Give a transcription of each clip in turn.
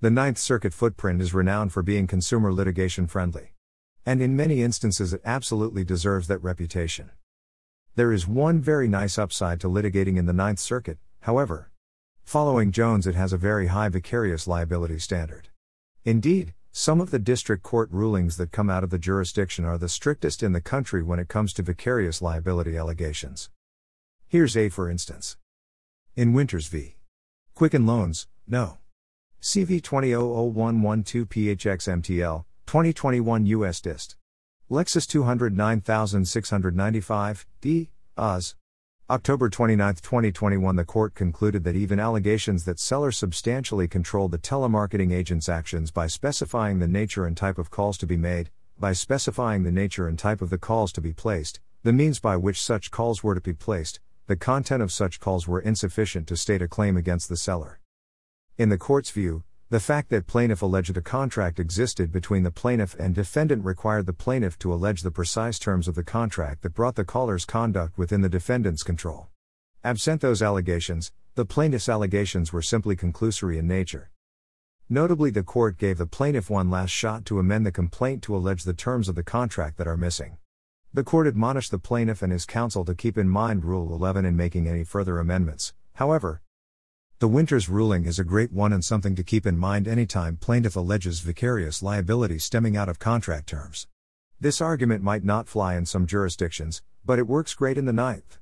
The Ninth Circuit footprint is renowned for being consumer litigation friendly. And in many instances, it absolutely deserves that reputation. There is one very nice upside to litigating in the Ninth Circuit, however. Following Jones, it has a very high vicarious liability standard. Indeed, some of the district court rulings that come out of the jurisdiction are the strictest in the country when it comes to vicarious liability allegations. Here's a for instance. In Winters v. Quicken Loans, no. CV 20001112 PHX MTL, 2021 US Dist. LEXIS 209695, D, Oz. October 29, 2021 The court concluded that even allegations that seller substantially controlled the telemarketing agent's actions by specifying the nature and type of calls to be made, by specifying the nature and type of the calls to be placed, the means by which such calls were to be placed, the content of such calls were insufficient to state a claim against the seller. In the court's view, the fact that plaintiff alleged a contract existed between the plaintiff and defendant required the plaintiff to allege the precise terms of the contract that brought the caller's conduct within the defendant's control. Absent those allegations, the plaintiff's allegations were simply conclusory in nature. Notably, the court gave the plaintiff one last shot to amend the complaint to allege the terms of the contract that are missing. The court admonished the plaintiff and his counsel to keep in mind Rule 11 in making any further amendments, however, the Winters ruling is a great one and something to keep in mind anytime plaintiff alleges vicarious liability stemming out of contract terms. This argument might not fly in some jurisdictions, but it works great in the ninth.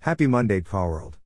Happy Monday, Power World.